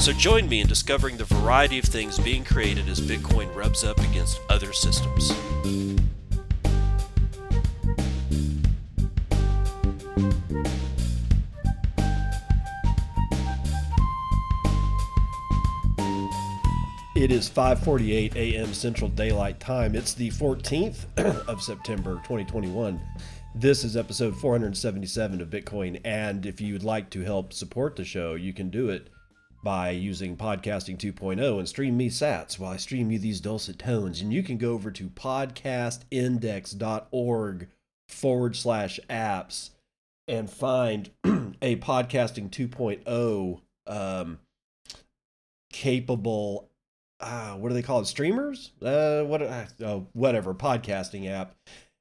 So join me in discovering the variety of things being created as Bitcoin rubs up against other systems. It is 5:48 a.m. Central Daylight Time. It's the 14th of September 2021. This is episode 477 of Bitcoin and if you would like to help support the show, you can do it by using Podcasting 2.0 and stream me sats while I stream you these dulcet tones. And you can go over to podcastindex.org forward slash apps and find a Podcasting 2.0 um, capable, uh, what do they call it? Streamers? Uh, what, uh, oh, whatever, podcasting app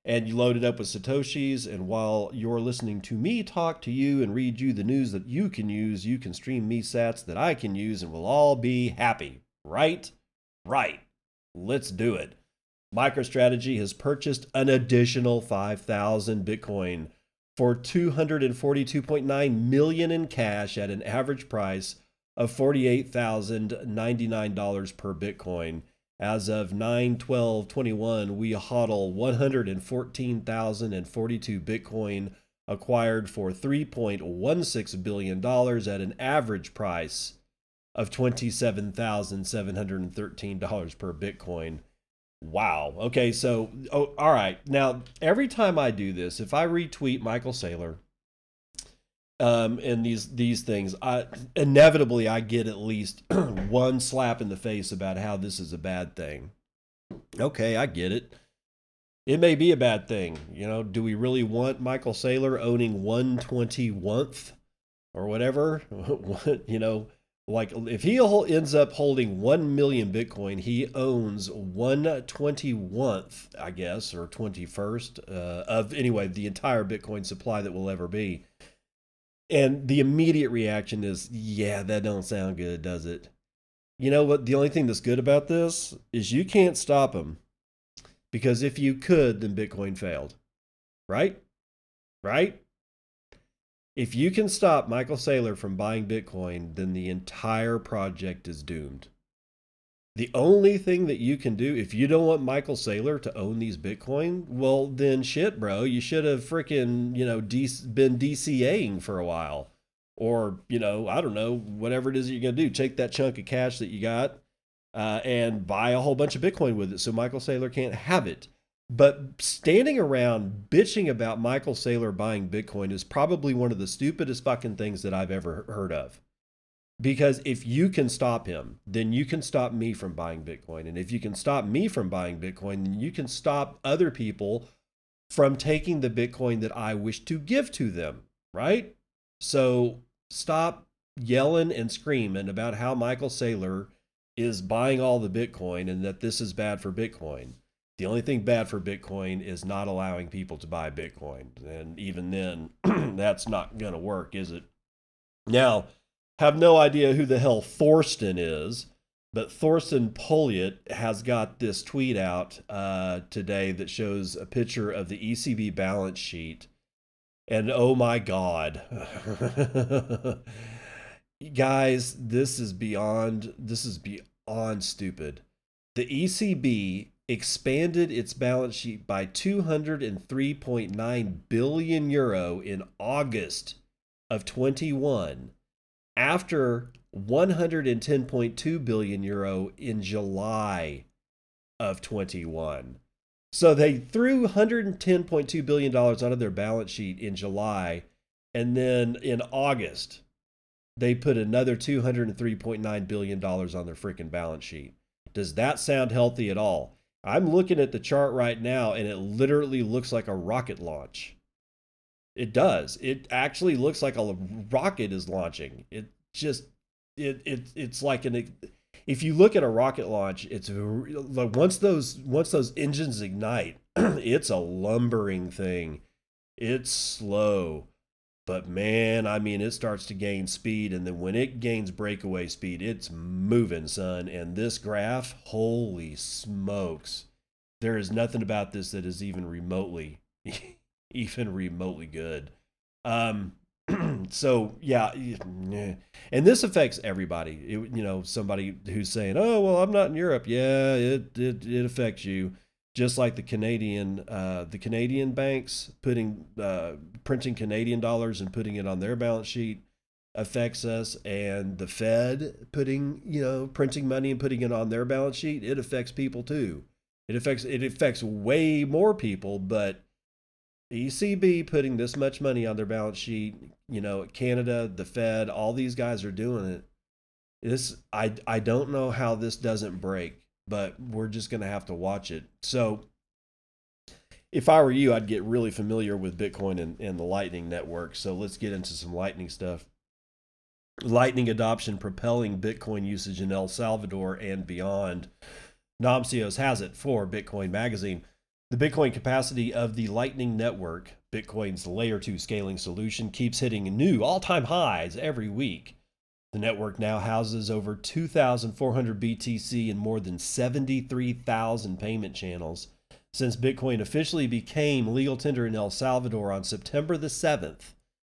and you load it up with Satoshis. And while you're listening to me talk to you and read you the news that you can use, you can stream me sats that I can use, and we'll all be happy. Right? Right. Let's do it. MicroStrategy has purchased an additional 5,000 Bitcoin for 242.9 million in cash at an average price of $48,099 per Bitcoin. As of 9 12 21, we hodl 114,042 Bitcoin acquired for $3.16 billion at an average price of $27,713 per Bitcoin. Wow. Okay, so, oh, all right. Now, every time I do this, if I retweet Michael Saylor, um, and these these things, I inevitably I get at least one slap in the face about how this is a bad thing. Okay, I get it. It may be a bad thing. You know, do we really want Michael Saylor owning 121th or whatever? you know, like if he ends up holding 1 million Bitcoin, he owns 121th, I guess, or 21st uh, of anyway, the entire Bitcoin supply that will ever be. And the immediate reaction is, yeah, that don't sound good, does it? You know what? The only thing that's good about this is you can't stop him. Because if you could, then Bitcoin failed. Right? Right? If you can stop Michael Saylor from buying Bitcoin, then the entire project is doomed. The only thing that you can do if you don't want Michael Saylor to own these Bitcoin, well then shit, bro, you should have freaking you know been DCAing for a while, or you know I don't know whatever it is that you're gonna do. Take that chunk of cash that you got uh, and buy a whole bunch of Bitcoin with it, so Michael Saylor can't have it. But standing around bitching about Michael Saylor buying Bitcoin is probably one of the stupidest fucking things that I've ever heard of. Because if you can stop him, then you can stop me from buying Bitcoin. And if you can stop me from buying Bitcoin, then you can stop other people from taking the Bitcoin that I wish to give to them, right? So stop yelling and screaming about how Michael Saylor is buying all the Bitcoin and that this is bad for Bitcoin. The only thing bad for Bitcoin is not allowing people to buy Bitcoin. And even then, that's not going to work, is it? Now, have no idea who the hell Thorsten is, but Thorsten Polleit has got this tweet out uh, today that shows a picture of the ECB balance sheet. And oh my God. Guys, this is beyond this is beyond stupid. The ECB expanded its balance sheet by 203.9 billion euro in August of 21 after 110.2 billion euro in July of 21. So they threw 110.2 billion dollars out of their balance sheet in July and then in August they put another 203.9 billion dollars on their freaking balance sheet. Does that sound healthy at all? I'm looking at the chart right now and it literally looks like a rocket launch. It does. It actually looks like a rocket is launching. It just it it it's like an if you look at a rocket launch, it's like once those once those engines ignite, it's a lumbering thing. It's slow. But man, I mean, it starts to gain speed, and then when it gains breakaway speed, it's moving, son. And this graph, holy smokes, there is nothing about this that is even remotely, even remotely good. Um, so yeah, and this affects everybody. It, you know, somebody who's saying, "Oh, well, I'm not in Europe." Yeah, it it, it affects you, just like the Canadian uh, the Canadian banks putting uh, printing Canadian dollars and putting it on their balance sheet affects us, and the Fed putting you know printing money and putting it on their balance sheet. It affects people too. It affects it affects way more people, but ECB putting this much money on their balance sheet, you know, Canada, the Fed, all these guys are doing it. This I I don't know how this doesn't break, but we're just going to have to watch it. So if I were you, I'd get really familiar with Bitcoin and, and the Lightning network. So let's get into some Lightning stuff. Lightning adoption propelling Bitcoin usage in El Salvador and beyond. Namcios has it for Bitcoin Magazine. The Bitcoin capacity of the Lightning Network, Bitcoin's layer 2 scaling solution, keeps hitting new all time highs every week. The network now houses over 2,400 BTC and more than 73,000 payment channels. Since Bitcoin officially became legal tender in El Salvador on September the 7th,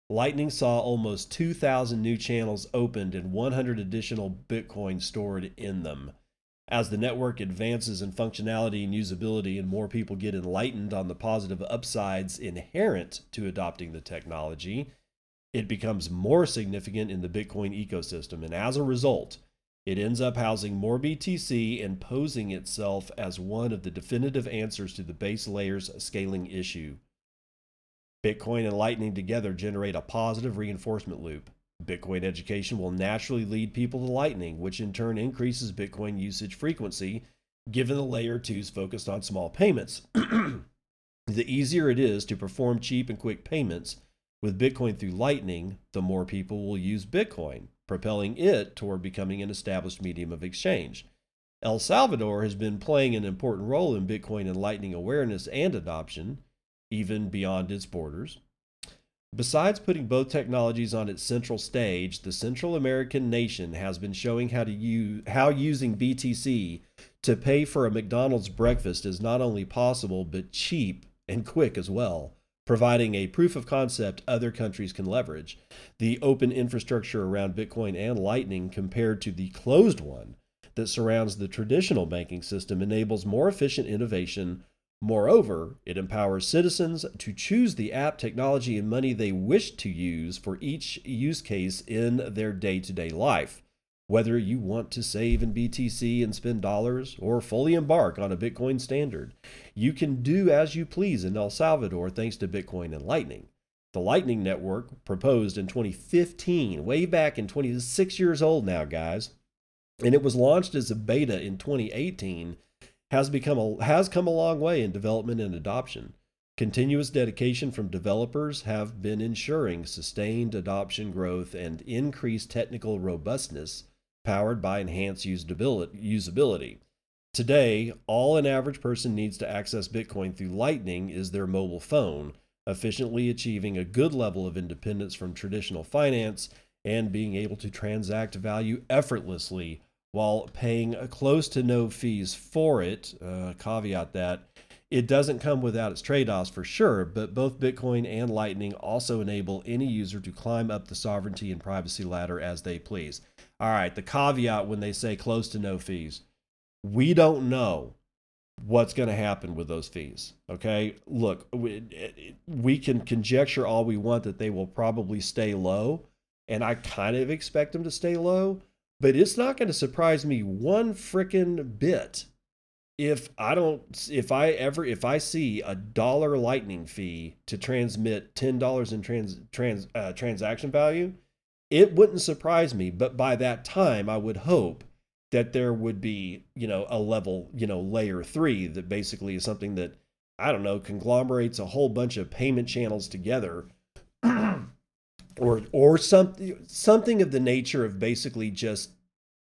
Lightning saw almost 2,000 new channels opened and 100 additional Bitcoin stored in them. As the network advances in functionality and usability, and more people get enlightened on the positive upsides inherent to adopting the technology, it becomes more significant in the Bitcoin ecosystem. And as a result, it ends up housing more BTC and posing itself as one of the definitive answers to the base layer's scaling issue. Bitcoin and Lightning together generate a positive reinforcement loop. Bitcoin education will naturally lead people to Lightning, which in turn increases Bitcoin usage frequency, given the layer 2s focused on small payments. the easier it is to perform cheap and quick payments with Bitcoin through Lightning, the more people will use Bitcoin, propelling it toward becoming an established medium of exchange. El Salvador has been playing an important role in Bitcoin and Lightning awareness and adoption, even beyond its borders. Besides putting both technologies on its central stage, the Central American nation has been showing how to use how using BTC to pay for a McDonald's breakfast is not only possible but cheap and quick as well, providing a proof of concept other countries can leverage. The open infrastructure around Bitcoin and Lightning compared to the closed one that surrounds the traditional banking system enables more efficient innovation Moreover, it empowers citizens to choose the app, technology, and money they wish to use for each use case in their day to day life. Whether you want to save in BTC and spend dollars or fully embark on a Bitcoin standard, you can do as you please in El Salvador thanks to Bitcoin and Lightning. The Lightning Network, proposed in 2015, way back in 26 years old now, guys, and it was launched as a beta in 2018 has become a, has come a long way in development and adoption. Continuous dedication from developers have been ensuring sustained adoption growth and increased technical robustness powered by enhanced usability. Today, all an average person needs to access Bitcoin through Lightning is their mobile phone, efficiently achieving a good level of independence from traditional finance and being able to transact value effortlessly while paying close to no fees for it. Uh, caveat that it doesn't come without its trade offs for sure, but both Bitcoin and Lightning also enable any user to climb up the sovereignty and privacy ladder as they please. All right, the caveat when they say close to no fees, we don't know what's going to happen with those fees. Okay, look, we, we can conjecture all we want that they will probably stay low, and I kind of expect them to stay low but it's not going to surprise me one freaking bit if I don't, if I ever, if I see a dollar lightning fee to transmit $10 in trans, trans, uh, transaction value, it wouldn't surprise me. But by that time, I would hope that there would be, you know, a level, you know, layer three that basically is something that, I don't know, conglomerates a whole bunch of payment channels together or or something something of the nature of basically just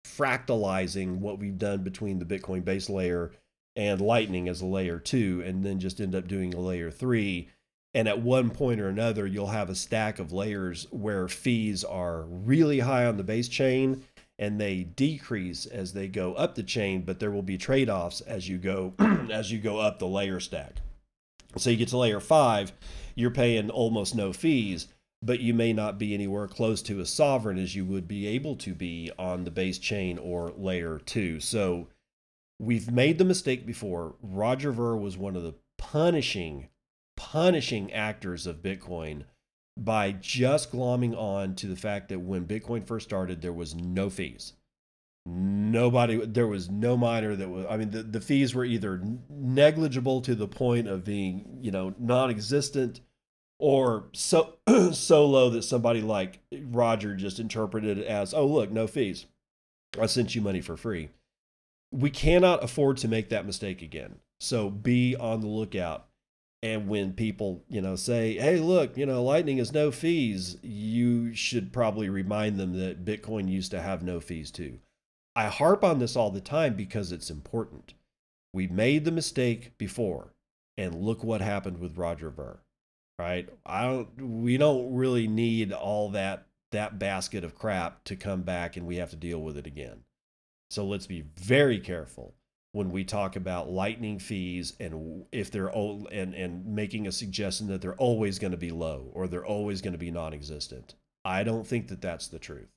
fractalizing what we've done between the Bitcoin base layer and Lightning as a layer two, and then just end up doing a layer three. And at one point or another, you'll have a stack of layers where fees are really high on the base chain and they decrease as they go up the chain, but there will be trade-offs as you go as you go up the layer stack. So you get to layer five, you're paying almost no fees, but you may not be anywhere close to as sovereign as you would be able to be on the base chain or layer two. So we've made the mistake before. Roger Ver was one of the punishing, punishing actors of Bitcoin by just glomming on to the fact that when Bitcoin first started, there was no fees. Nobody, there was no miner that was, I mean, the, the fees were either negligible to the point of being, you know, non existent or so, so low that somebody like Roger just interpreted it as, oh, look, no fees. I sent you money for free. We cannot afford to make that mistake again. So be on the lookout and when people, you know, say, "Hey, look, you know, Lightning is no fees," you should probably remind them that Bitcoin used to have no fees too. I harp on this all the time because it's important. We made the mistake before, and look what happened with Roger Ver. Right? I don't. We don't really need all that that basket of crap to come back, and we have to deal with it again. So let's be very careful when we talk about lightning fees and if they're old and and making a suggestion that they're always going to be low or they're always going to be non-existent. I don't think that that's the truth.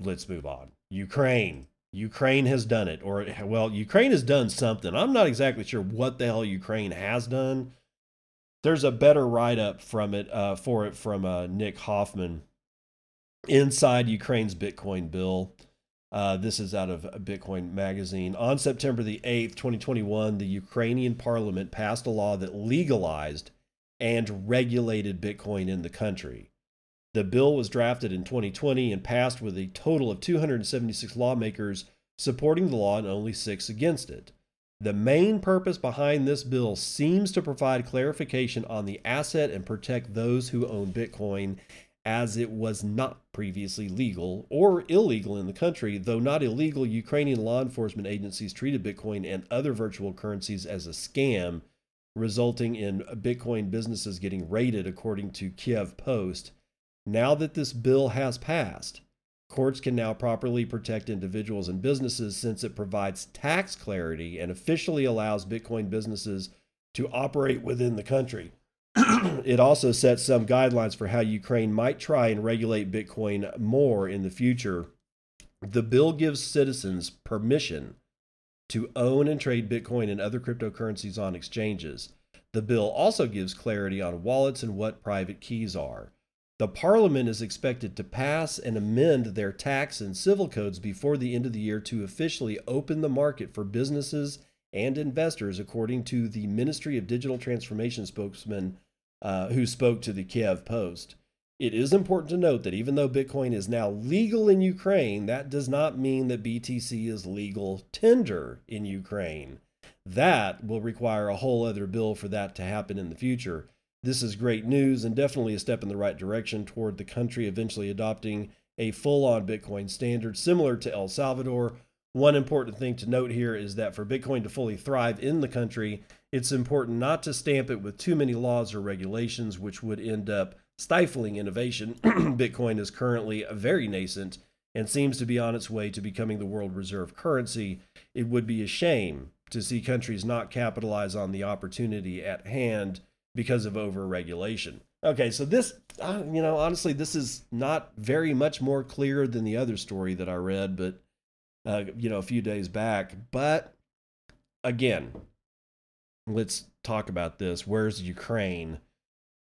Let's move on. Ukraine. Ukraine has done it or well, Ukraine has done something. I'm not exactly sure what the hell Ukraine has done. There's a better write-up from it uh, for it from uh, Nick Hoffman inside Ukraine's Bitcoin bill. Uh, this is out of Bitcoin Magazine. On September the 8th, 2021, the Ukrainian parliament passed a law that legalized and regulated Bitcoin in the country. The bill was drafted in 2020 and passed with a total of 276 lawmakers supporting the law and only six against it. The main purpose behind this bill seems to provide clarification on the asset and protect those who own Bitcoin as it was not previously legal or illegal in the country, though not illegal, Ukrainian law enforcement agencies treated Bitcoin and other virtual currencies as a scam, resulting in Bitcoin businesses getting raided, according to Kiev Post. Now that this bill has passed, courts can now properly protect individuals and businesses since it provides tax clarity and officially allows Bitcoin businesses to operate within the country. it also sets some guidelines for how Ukraine might try and regulate Bitcoin more in the future. The bill gives citizens permission to own and trade Bitcoin and other cryptocurrencies on exchanges. The bill also gives clarity on wallets and what private keys are. The parliament is expected to pass and amend their tax and civil codes before the end of the year to officially open the market for businesses and investors, according to the Ministry of Digital Transformation spokesman uh, who spoke to the Kiev Post. It is important to note that even though Bitcoin is now legal in Ukraine, that does not mean that BTC is legal tender in Ukraine. That will require a whole other bill for that to happen in the future. This is great news and definitely a step in the right direction toward the country eventually adopting a full on Bitcoin standard similar to El Salvador. One important thing to note here is that for Bitcoin to fully thrive in the country, it's important not to stamp it with too many laws or regulations, which would end up stifling innovation. Bitcoin is currently very nascent and seems to be on its way to becoming the world reserve currency. It would be a shame to see countries not capitalize on the opportunity at hand because of overregulation. Okay, so this, uh, you know, honestly, this is not very much more clear than the other story that I read, but, uh, you know, a few days back. But again, let's talk about this. Where's Ukraine?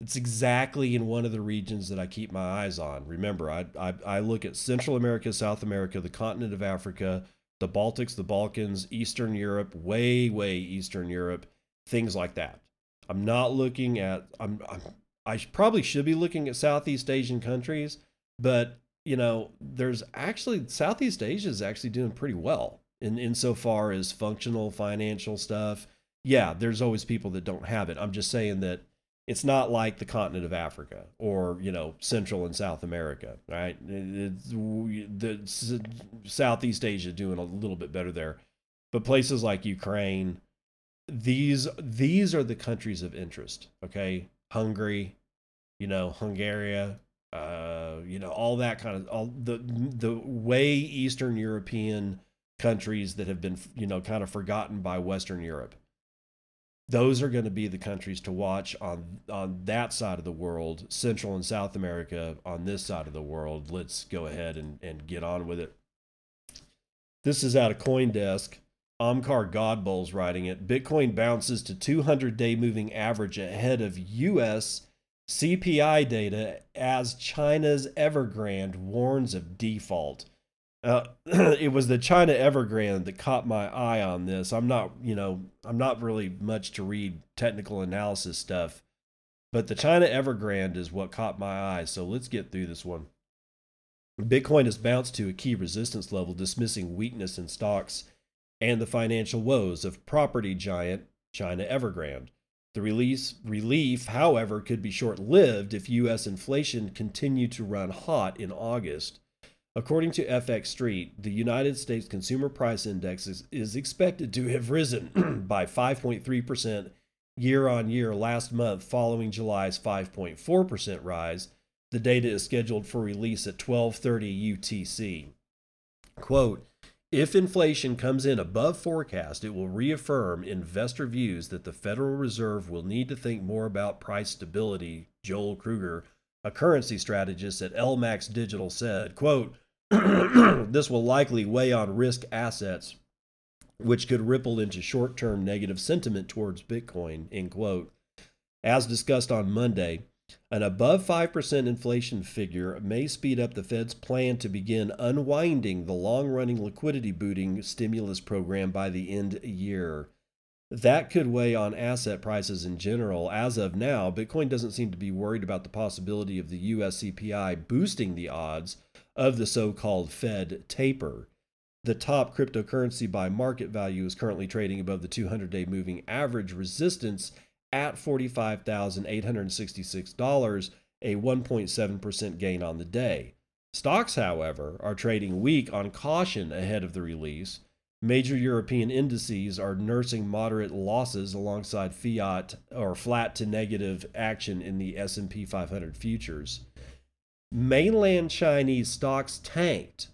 It's exactly in one of the regions that I keep my eyes on. Remember, I, I, I look at Central America, South America, the continent of Africa, the Baltics, the Balkans, Eastern Europe, way, way Eastern Europe, things like that. I'm not looking at, I'm, I'm I probably should be looking at Southeast Asian countries, but you know, there's actually Southeast Asia is actually doing pretty well in insofar as functional financial stuff yeah, there's always people that don't have it. I'm just saying that it's not like the continent of Africa or you know Central and South America, right? It's, the Southeast Asia doing a little bit better there, but places like Ukraine, these these are the countries of interest. Okay, Hungary, you know, Hungary, uh, you know, all that kind of all the the way Eastern European countries that have been you know kind of forgotten by Western Europe. Those are going to be the countries to watch on on that side of the world central and south america on this side of the world. Let's go ahead and, and get on with it. This is out of coindesk omkar godbole's writing it bitcoin bounces to 200 day moving average ahead of us cpi data as china's evergrande warns of default uh, it was the China Evergrande that caught my eye on this. I'm not, you know, I'm not really much to read technical analysis stuff, but the China Evergrande is what caught my eye. So let's get through this one. Bitcoin has bounced to a key resistance level, dismissing weakness in stocks and the financial woes of property giant China Evergrande. The release, relief, however, could be short lived if U.S. inflation continued to run hot in August. According to FX Street, the United States Consumer Price Index is, is expected to have risen by 5.3% year on year last month, following July's 5.4% rise. The data is scheduled for release at 12:30 UTC. Quote, if inflation comes in above forecast, it will reaffirm investor views that the Federal Reserve will need to think more about price stability, Joel Kruger, a currency strategist at LMAX Digital said, quote, this will likely weigh on risk assets, which could ripple into short term negative sentiment towards Bitcoin. End quote. As discussed on Monday, an above 5% inflation figure may speed up the Fed's plan to begin unwinding the long running liquidity booting stimulus program by the end year. That could weigh on asset prices in general. As of now, Bitcoin doesn't seem to be worried about the possibility of the US CPI boosting the odds of the so called Fed taper. The top cryptocurrency by market value is currently trading above the 200 day moving average resistance at $45,866, a 1.7% gain on the day. Stocks, however, are trading weak on caution ahead of the release. Major European indices are nursing moderate losses alongside fiat or flat to negative action in the S&P 500 futures. Mainland Chinese stocks tanked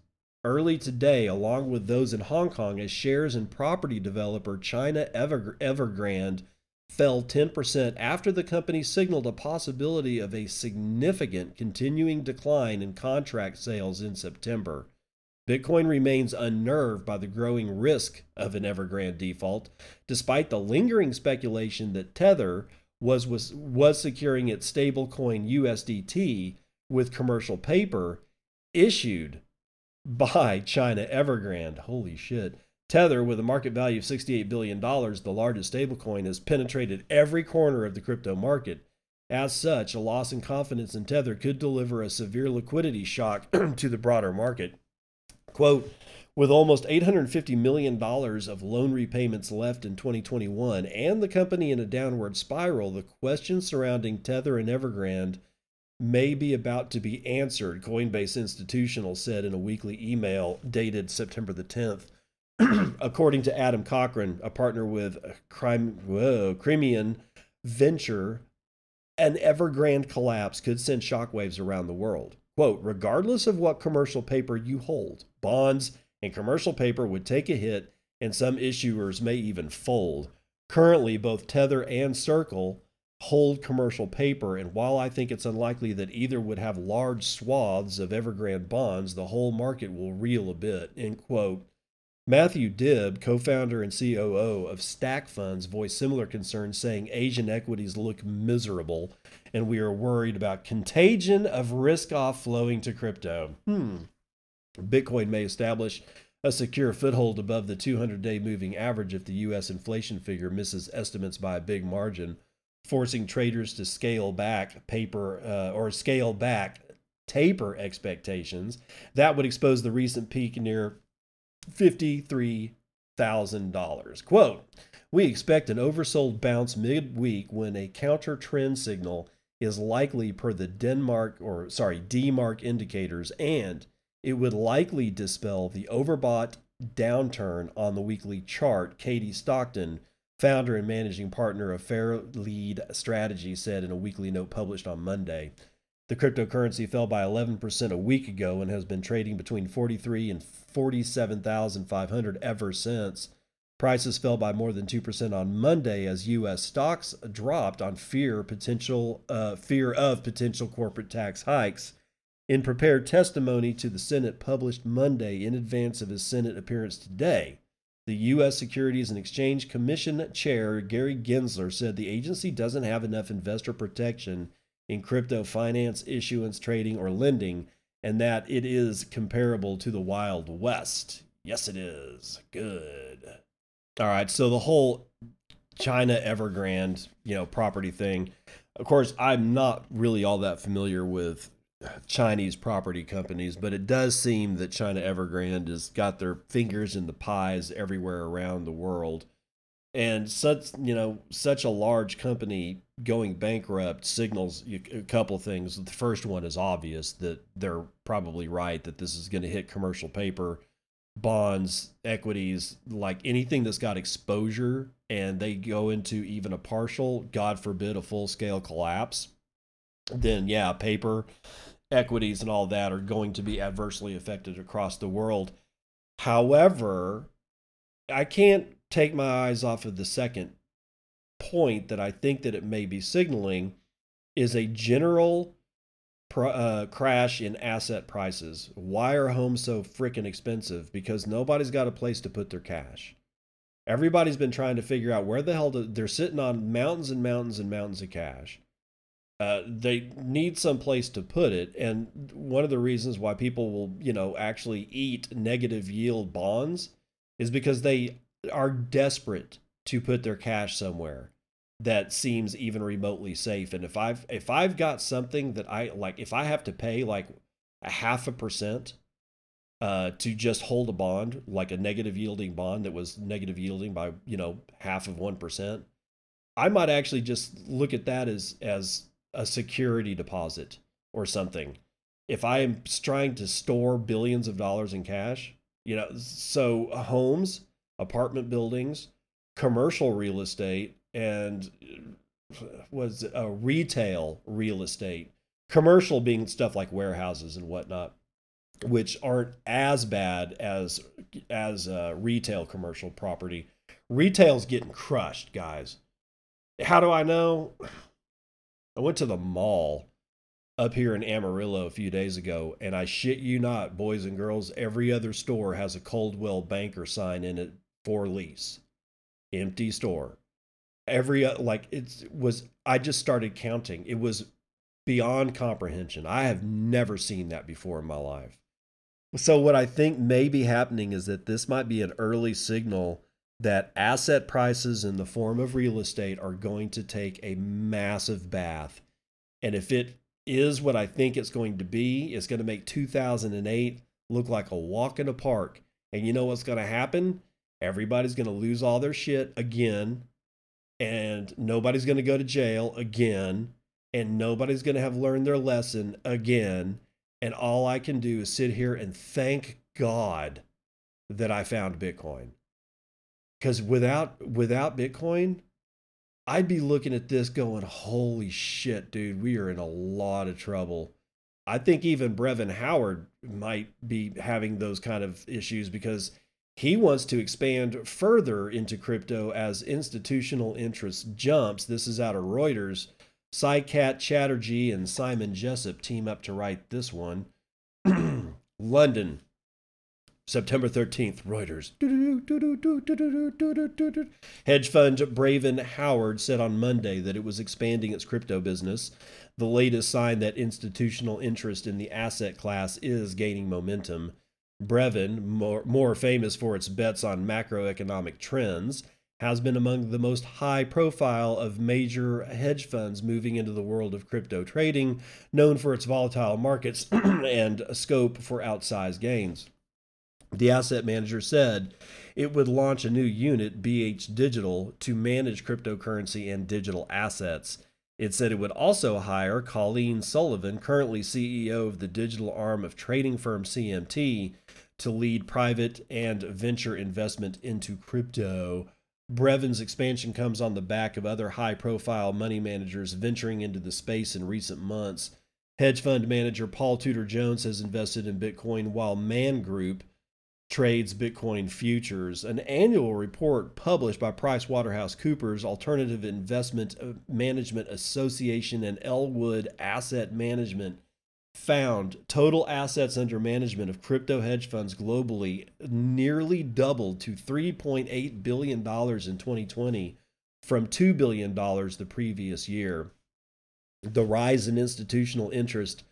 early today, along with those in Hong Kong, as shares in property developer China Ever- Evergrande fell 10% after the company signaled a possibility of a significant continuing decline in contract sales in September. Bitcoin remains unnerved by the growing risk of an Evergrande default, despite the lingering speculation that Tether was, was, was securing its stablecoin USDT with commercial paper issued by China Evergrande. Holy shit. Tether, with a market value of $68 billion, the largest stablecoin, has penetrated every corner of the crypto market. As such, a loss in confidence in Tether could deliver a severe liquidity shock to the broader market. Quote, with almost $850 million of loan repayments left in 2021 and the company in a downward spiral, the questions surrounding Tether and Evergrande may be about to be answered, Coinbase Institutional said in a weekly email dated September the 10th. According to Adam Cochran, a partner with Crimean Venture, an Evergrande collapse could send shockwaves around the world. Quote, regardless of what commercial paper you hold, bonds and commercial paper would take a hit and some issuers may even fold. Currently, both Tether and Circle hold commercial paper, and while I think it's unlikely that either would have large swaths of Evergrande bonds, the whole market will reel a bit. End quote. Matthew Dibb, co founder and COO of Stack Funds, voiced similar concerns, saying Asian equities look miserable and we are worried about contagion of risk off flowing to crypto. Hmm. Bitcoin may establish a secure foothold above the 200 day moving average if the U.S. inflation figure misses estimates by a big margin forcing traders to scale back paper uh, or scale back taper expectations. That would expose the recent peak near $53,000. Quote, We expect an oversold bounce midweek when a counter trend signal is likely per the Denmark or sorry, DeMark indicators and it would likely dispel the overbought downturn on the weekly chart. Katie Stockton, founder and managing partner of Fairlead Strategy, said in a weekly note published on Monday. The cryptocurrency fell by 11% a week ago and has been trading between 43 and 47,500 ever since. Prices fell by more than 2% on Monday as US stocks dropped on fear potential uh, fear of potential corporate tax hikes. In prepared testimony to the Senate published Monday in advance of his Senate appearance today, the U.S. Securities and Exchange Commission Chair Gary Gensler said the agency doesn't have enough investor protection in crypto finance, issuance, trading, or lending, and that it is comparable to the Wild West. Yes, it is. Good. All right. So the whole China Evergrande, you know, property thing. Of course, I'm not really all that familiar with Chinese property companies, but it does seem that China Evergrande has got their fingers in the pies everywhere around the world. And such, you know, such a large company going bankrupt signals a couple things. The first one is obvious that they're probably right that this is going to hit commercial paper, bonds, equities, like anything that's got exposure and they go into even a partial, God forbid, a full scale collapse, then yeah, paper equities and all that are going to be adversely affected across the world. However, I can't take my eyes off of the second point that I think that it may be signaling is a general uh, crash in asset prices. Why are homes so freaking expensive? Because nobody's got a place to put their cash. Everybody's been trying to figure out where the hell to, they're sitting on mountains and mountains and mountains of cash. Uh, they need some place to put it and one of the reasons why people will you know actually eat negative yield bonds is because they are desperate to put their cash somewhere that seems even remotely safe and if i've if i've got something that i like if i have to pay like a half a percent uh, to just hold a bond like a negative yielding bond that was negative yielding by you know half of one percent i might actually just look at that as as a security deposit or something. If I am trying to store billions of dollars in cash, you know, so homes, apartment buildings, commercial real estate, and was a uh, retail real estate. Commercial being stuff like warehouses and whatnot, which aren't as bad as as uh, retail commercial property. Retail's getting crushed, guys. How do I know? I went to the mall up here in Amarillo a few days ago, and I shit you not, boys and girls, every other store has a Coldwell Banker sign in it for lease. Empty store. Every uh, like it was. I just started counting. It was beyond comprehension. I have never seen that before in my life. So what I think may be happening is that this might be an early signal that asset prices in the form of real estate are going to take a massive bath. And if it is what I think it's going to be, it's going to make 2008 look like a walk in a park. And you know what's going to happen? Everybody's going to lose all their shit again. And nobody's going to go to jail again. And nobody's going to have learned their lesson again. And all I can do is sit here and thank God that I found Bitcoin because without without Bitcoin, I'd be looking at this going, "Holy shit, dude, we are in a lot of trouble." I think even Brevan Howard might be having those kind of issues because he wants to expand further into crypto as institutional interest jumps. This is out of Reuters. Saikat Chatterjee and Simon Jessop team up to write this one. London, September 13th, Reuters. Hedge fund Brevan Howard said on Monday that it was expanding its crypto business, the latest sign that institutional interest in the asset class is gaining momentum. Brevan, more, more famous for its bets on macroeconomic trends, has been among the most high profile of major hedge funds moving into the world of crypto trading, known for its volatile markets and scope for outsized gains. The asset manager said it would launch a new unit, BH Digital, to manage cryptocurrency and digital assets. It said it would also hire Colleen Sullivan, currently CEO of the digital arm of trading firm CMT, to lead private and venture investment into crypto. Brevan's expansion comes on the back of other high profile money managers venturing into the space in recent months. Hedge fund manager Paul Tudor Jones has invested in Bitcoin, while Man Group trades Bitcoin futures. An annual report published by PricewaterhouseCoopers, Alternative Investment uh, Management Association, and Elwood Asset Management found total assets under management of crypto hedge funds globally nearly doubled to $3.8 billion in 2020 from $2 billion the previous year. The rise in institutional interest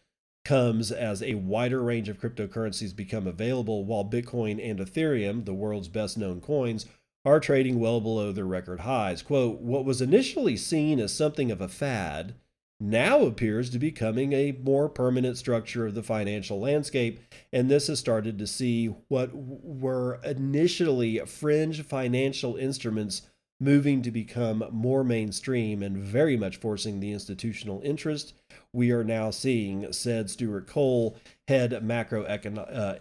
comes as a wider range of cryptocurrencies become available, while Bitcoin and Ethereum, the world's best known coins, are trading well below their record highs. Quote, what was initially seen as something of a fad now appears to be becoming a more permanent structure of the financial landscape, and this has started to see what were initially fringe financial instruments moving to become more mainstream and very much forcing the institutional interest we are now seeing, said Stuart Cole, head macro, uh,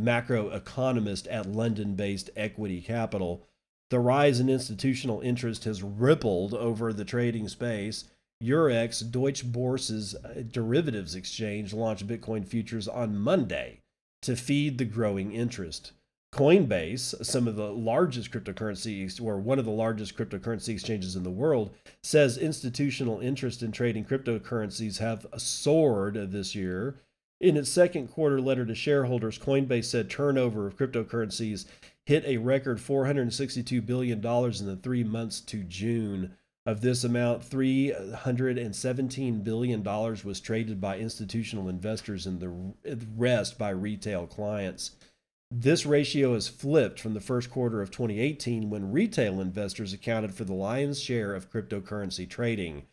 macroeconomist at London based Equity Capital. The rise in institutional interest has rippled over the trading space. Eurex, Deutsche Börse's uh, derivatives exchange, launched Bitcoin futures on Monday to feed the growing interest. Coinbase, some of the largest cryptocurrency or one of the largest cryptocurrency exchanges in the world, says institutional interest in trading cryptocurrencies have soared this year. In its second quarter letter to shareholders, Coinbase said turnover of cryptocurrencies hit a record $462 billion in the three months to June. Of this amount, $317 billion was traded by institutional investors and the rest by retail clients. This ratio has flipped from the first quarter of 2018 when retail investors accounted for the lion's share of cryptocurrency trading.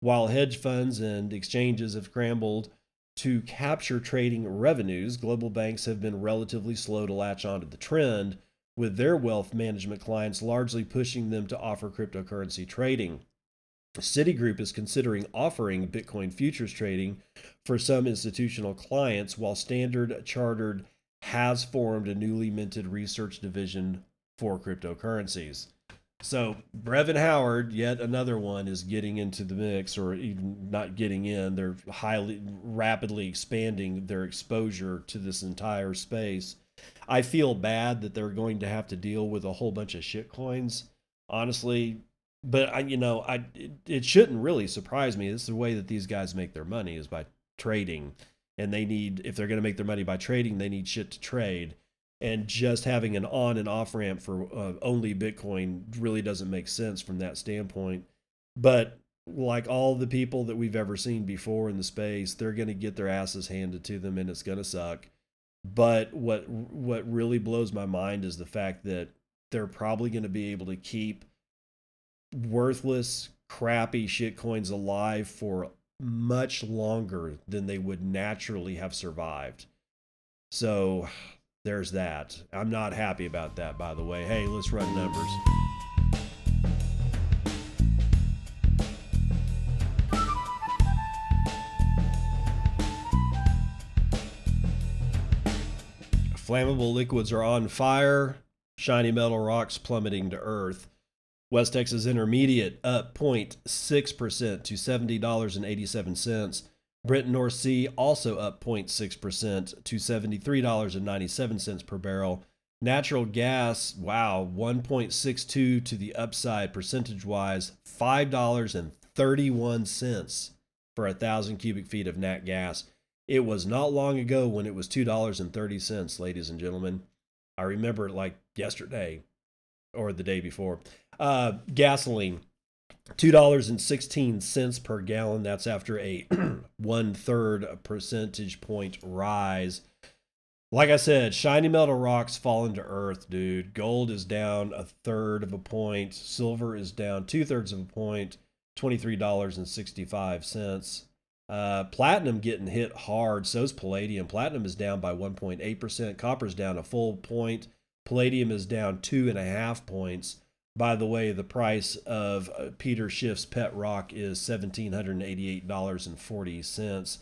While hedge funds and exchanges have scrambled to capture trading revenues, global banks have been relatively slow to latch onto the trend, with their wealth management clients largely pushing them to offer cryptocurrency trading. Citigroup is considering offering Bitcoin futures trading for some institutional clients, while Standard Chartered has formed a newly minted research division for cryptocurrencies. So Brevan Howard, yet another one, is getting into the mix, or even not getting in. They're highly, rapidly expanding their exposure to this entire space. I feel bad that they're going to have to deal with a whole bunch of shit coins, honestly. But I, you know, I it, it shouldn't really surprise me. This is the way that these guys make their money is by trading and they need if they're going to make their money by trading they need shit to trade. And just having an on and off ramp for uh, only bitcoin really doesn't make sense from that standpoint. But like all the people that we've ever seen before in the space they're going to get their asses handed to them and it's going to suck. But what what really blows my mind is the fact that they're probably going to be able to keep worthless crappy shit coins alive for much longer than they would naturally have survived. So there's that. I'm not happy about that, by the way. Hey, let's run numbers. Flammable liquids are on fire. Shiny metal rocks plummeting to earth. West Texas Intermediate up 0.6% to $70.87. Brent North Sea also up 0.6% to $73.97 per barrel. Natural gas, wow, 1.62 to the upside percentage wise, $5.31 for a thousand cubic feet of nat gas. It was not long ago when it was $2.30, ladies and gentlemen. I remember it like yesterday or the day before. Uh, gasoline, two dollars and sixteen cents per gallon. That's after a one third percentage point rise. Like I said, shiny metal rocks fall into earth, dude. Gold is down a third of a point. Silver is down two thirds of a point. Twenty three dollars and sixty five cents. Uh, platinum getting hit hard. So's palladium. Platinum is down by 1.8%. Copper's down a full point. Palladium is down two and a half points. By the way, the price of uh, Peter Schiff's pet rock is $1,788.40.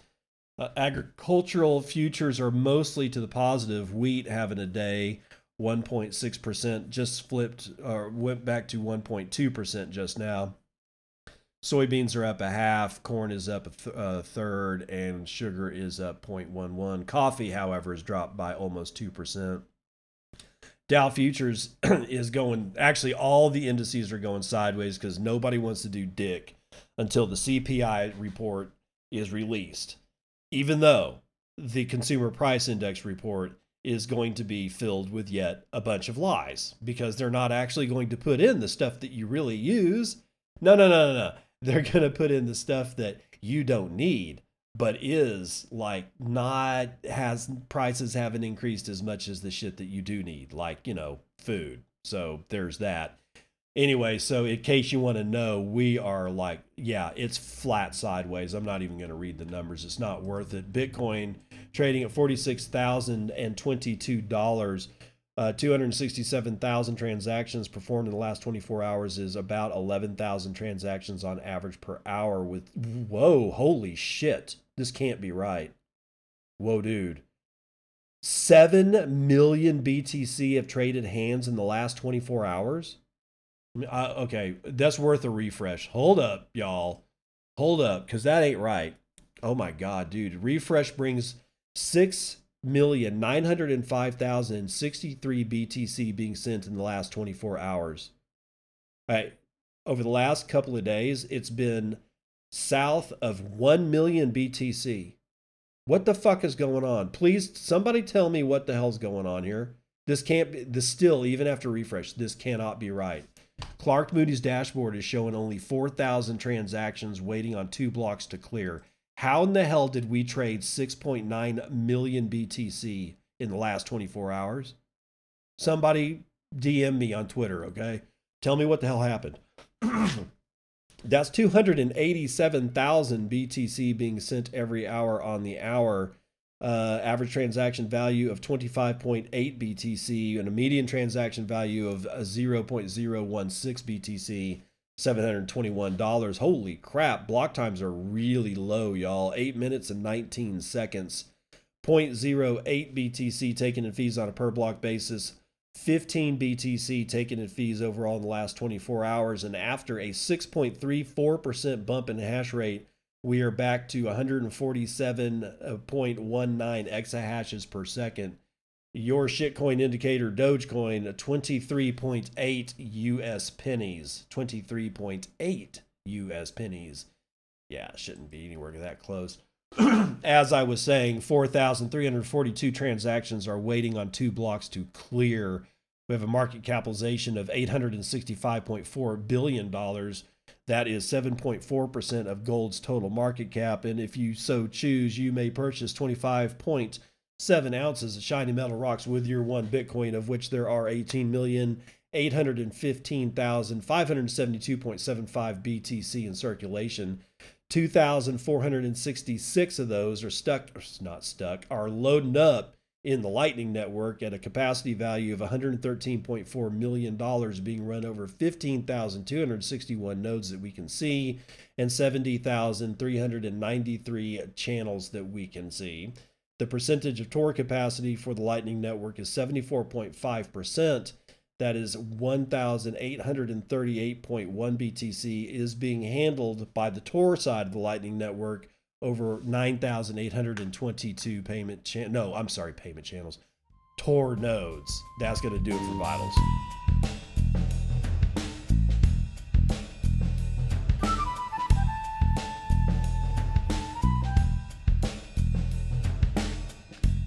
Uh, agricultural futures are mostly to the positive. Wheat having a day, 1.6%, just flipped or went back to 1.2% just now. Soybeans are up a half, corn is up a, th- a third, and sugar is up 0.11. Coffee, however, has dropped by almost 2%. Dow futures is going, actually, all the indices are going sideways because nobody wants to do dick until the CPI report is released. Even though the consumer price index report is going to be filled with yet a bunch of lies because they're not actually going to put in the stuff that you really use. No, no, no, no, no. They're going to put in the stuff that you don't need but is like not has prices haven't increased as much as the shit that you do need, like, you know, food. So there's that. Anyway, so in case you want to know, we are like, yeah, it's flat sideways. I'm not even going to read the numbers. It's not worth it. Bitcoin trading at $46,022 uh, 267,000 transactions performed in the last 24 hours is about 11,000 transactions on average per hour. With whoa, holy shit, this can't be right. Whoa, dude. 7 million BTC have traded hands in the last 24 hours. Uh, okay, that's worth a refresh. Hold up, y'all. Hold up, because that ain't right. Oh my God, dude. Refresh brings six million nine hundred and five thousand sixty three BTC being sent in the last 24 hours. All right. Over the last couple of days, it's been south of 1 million BTC. What the fuck is going on? Please, somebody tell me what the hell's going on here. This can't be, this still, even after refresh, this cannot be right. Clark Moody's dashboard is showing only 4,000 transactions waiting on two blocks to clear. How in the hell did we trade 6.9 million BTC in the last 24 hours? Somebody DM me on Twitter, okay? Tell me what the hell happened. That's 287,000 BTC being sent every hour on the hour. Uh, average transaction value of 25.8 BTC and a median transaction value of 0.016 BTC. $721. Holy crap, block times are really low, y'all. 8 minutes and 19 seconds. 0.08 BTC taken in fees on a per block basis. 15 BTC taken in fees overall in the last 24 hours. And after a 6.34% bump in hash rate, we are back to 147.19 uh, exahashes per second your shitcoin indicator Dogecoin 23.8 US pennies. 23.8 US pennies. Yeah, shouldn't be anywhere that close. As I was saying, 4,342 transactions are waiting on two blocks to clear. We have a market capitalization of $865.4 billion. That is 7.4% of gold's total market cap. And if you so choose, you may purchase 25.7 ounces of shiny metal rocks with your one Bitcoin, of which there are 18,815,572.75 BTC in circulation. 2,466 of those are stuck, or not stuck, are loading up in the Lightning Network at a capacity value of $113.4 million being run over 15,261 nodes that we can see and 70,393 channels that we can see. The percentage of Tor capacity for the Lightning Network is 74.5%. That is 1,838.1 BTC is being handled by the Tor side of the Lightning Network over 9,822 payment channels. No, I'm sorry, payment channels. Tor nodes. That's going to do it for Vitals.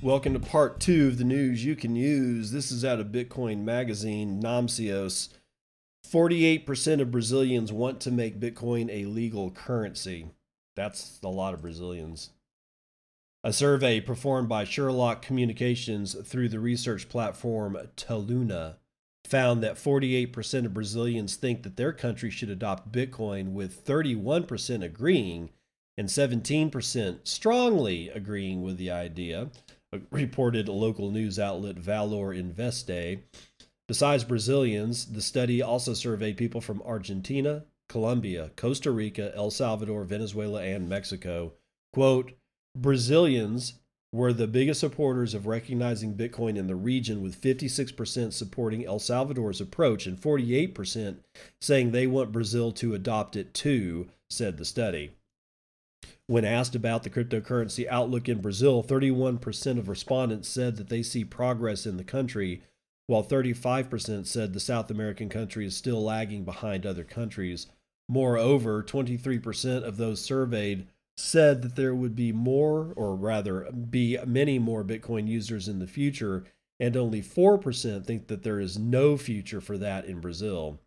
Welcome to part two of the news you can use. This is out of Bitcoin Magazine, Namcios. 48% of Brazilians want to make Bitcoin a legal currency. That's a lot of Brazilians. A survey performed by Sherlock Communications through the research platform Toluna found that 48% of Brazilians think that their country should adopt Bitcoin, with 31% agreeing and 17% strongly agreeing with the idea, reported local news outlet Valor Investe. Besides Brazilians, the study also surveyed people from Argentina, Colombia, Costa Rica, El Salvador, Venezuela, and Mexico. Quote, Brazilians were the biggest supporters of recognizing Bitcoin in the region, with 56% supporting El Salvador's approach and 48% saying they want Brazil to adopt it too, said the study. When asked about the cryptocurrency outlook in Brazil, 31% of respondents said that they see progress in the country, while 35% said the South American country is still lagging behind other countries. Moreover, 23% of those surveyed said that there would be more, or rather, be many more Bitcoin users in the future, and only 4% think that there is no future for that in Brazil.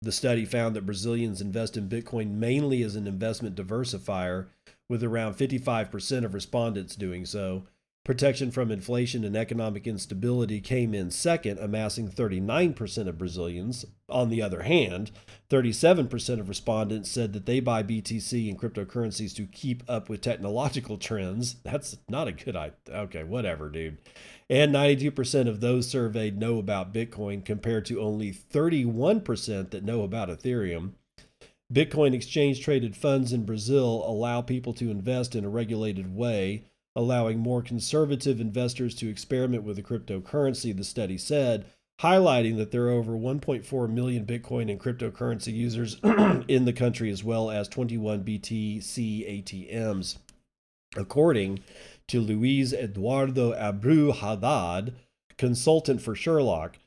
The study found that Brazilians invest in Bitcoin mainly as an investment diversifier, with around 55% of respondents doing so. Protection from inflation and economic instability came in second, amassing 39% of Brazilians. On the other hand, 37% of respondents said that they buy BTC and cryptocurrencies to keep up with technological trends. That's not a good idea. Okay, whatever, dude. And 92% of those surveyed know about Bitcoin compared to only 31% that know about Ethereum. Bitcoin exchange traded funds in Brazil allow people to invest in a regulated way allowing more conservative investors to experiment with the cryptocurrency, the study said, highlighting that there are over 1.4 million Bitcoin and cryptocurrency users in the country, as well as 21 BTC ATMs. According to Luis Eduardo Abreu Haddad, consultant for Sherlock,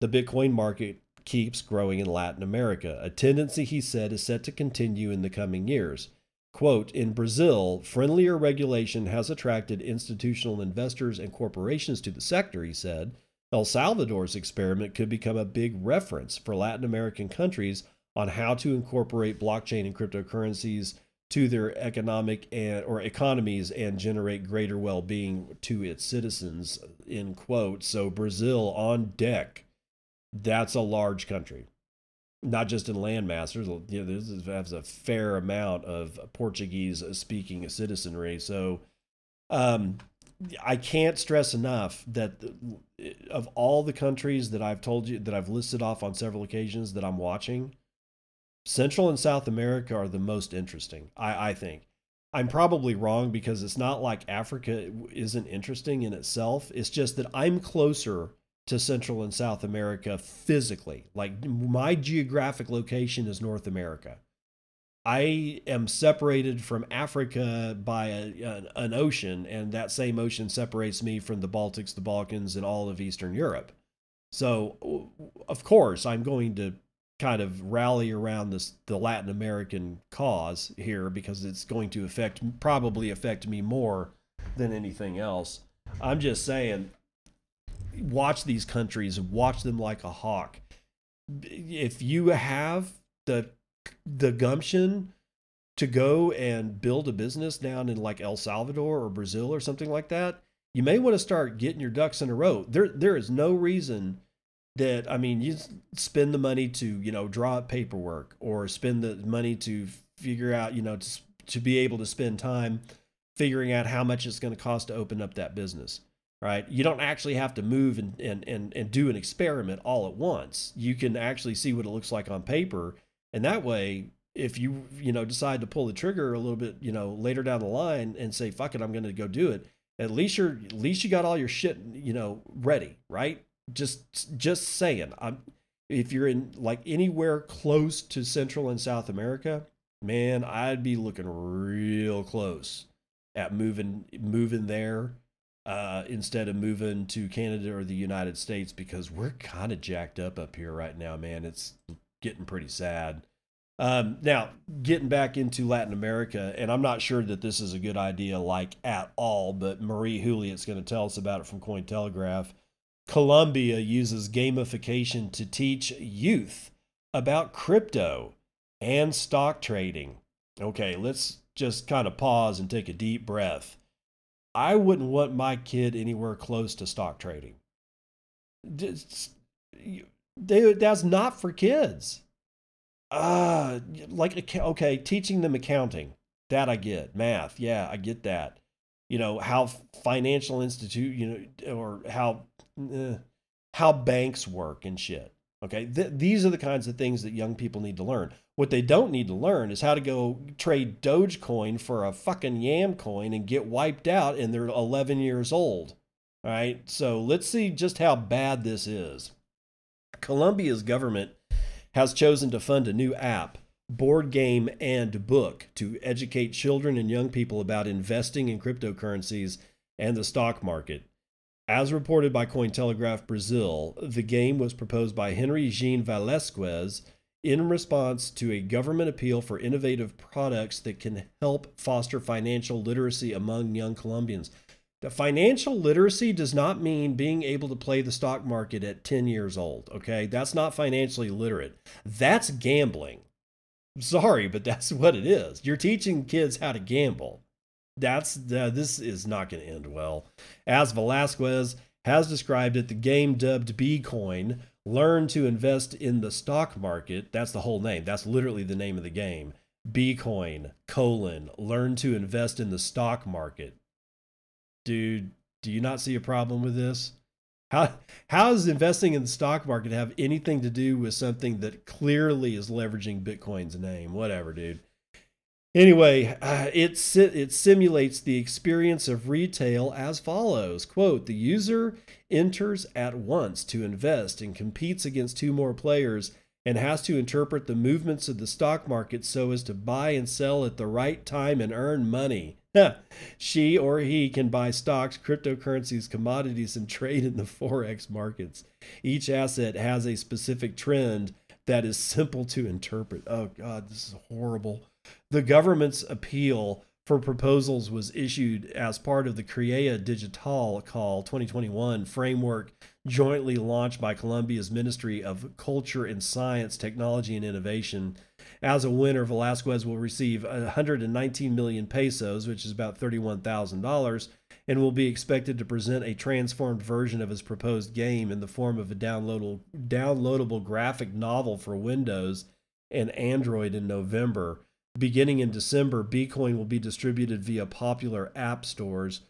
the Bitcoin market keeps growing in Latin America, a tendency he said is set to continue in the coming years. Quote, in Brazil, friendlier regulation has attracted institutional investors and corporations to the sector, he said. El Salvador's experiment could become a big reference for Latin American countries on how to incorporate blockchain and cryptocurrencies to their economic and or economies and generate greater well-being to its citizens in quote so brazil on deck that's a large country not just in landmass. There's a, you know, has a fair amount of Portuguese speaking citizenry. So um, I can't stress enough that of all the countries that I've told you that I've listed off on several occasions that I'm watching, Central and South America are the most interesting. I, I think. I'm probably wrong because it's not like Africa isn't interesting in itself. It's just that I'm closer to Central and South America physically. Like my geographic location is North America. I am separated from Africa by a, an ocean, and that same ocean separates me from the Baltics, the Balkans, and all of Eastern Europe. So, of course, I'm going to kind of rally around this the Latin American cause here because it's going to affect probably affect me more than anything else. I'm just saying watch these countries, watch them like a hawk. If you have the the gumption to go and build a business down in like El Salvador or Brazil or something like that, you may want to start getting your ducks in a row. There there is no reason that I mean you spend the money to, you know, draw up paperwork or spend the money to figure out, you know, to, to be able to spend time figuring out how much it's going to cost to open up that business right? You don't actually have to move and, and, and, and do an experiment all at once. You can actually see what it looks like on paper. And that way, if you, you know, decide to pull the trigger a little bit, you know, later down the line and say, fuck it, I'm going to go do it. At least you're, at least you got all your shit, you know, ready, right? Just, just saying, I'm, if you're in like anywhere close to Central and South America, man, I'd be looking real close at moving, moving there uh, instead of moving to Canada or the United States because we're kind of jacked up up here right now, man. It's getting pretty sad. Um, now, getting back into Latin America, and I'm not sure that this is a good idea, like at all, but Marie Huillet's going to tell us about it from Cointelegraph. Colombia uses gamification to teach youth about crypto and stock trading. Okay, let's just kind of pause and take a deep breath. I wouldn't want my kid anywhere close to stock trading. They, that's not for kids. Uh, like, okay, teaching them accounting. that I get. Math, yeah, I get that. You know how financial institute, you know, or how uh, how banks work and shit. Okay, Th- these are the kinds of things that young people need to learn. What they don't need to learn is how to go trade Dogecoin for a fucking Yam coin and get wiped out and they're 11 years old. All right, so let's see just how bad this is. Colombia's government has chosen to fund a new app, board game, and book to educate children and young people about investing in cryptocurrencies and the stock market. As reported by Cointelegraph Brazil, the game was proposed by Henry Jean Velasquez in response to a government appeal for innovative products that can help foster financial literacy among young Colombians. The financial literacy does not mean being able to play the stock market at 10 years old, okay? That's not financially literate. That's gambling. Sorry, but that's what it is. You're teaching kids how to gamble. That's uh, this is not going to end well. As Velasquez has described it, the game dubbed Bitcoin learn to invest in the stock market. That's the whole name. That's literally the name of the game. Bitcoin colon learn to invest in the stock market dude, do you not see a problem with this? How how does investing in the stock market have anything to do with something that clearly is leveraging Bitcoin's name? Whatever, dude. Anyway, uh, it it simulates the experience of retail as follows: "Quote: The user enters at once to invest and competes against two more players." And has to interpret the movements of the stock market so as to buy and sell at the right time and earn money. she or he can buy stocks, cryptocurrencies, commodities, and trade in the Forex markets. Each asset has a specific trend that is simple to interpret. Oh, God, this is horrible. The government's appeal for proposals was issued as part of the CREA Digital Call 2021 framework jointly launched by Colombia's Ministry of Culture and Science, Technology and Innovation as a winner, Velasquez will receive 119 million pesos, which is about $31,000, and will be expected to present a transformed version of his proposed game in the form of a downloadable, downloadable graphic novel for Windows and Android in November. Beginning in December, Bitcoin will be distributed via popular app stores.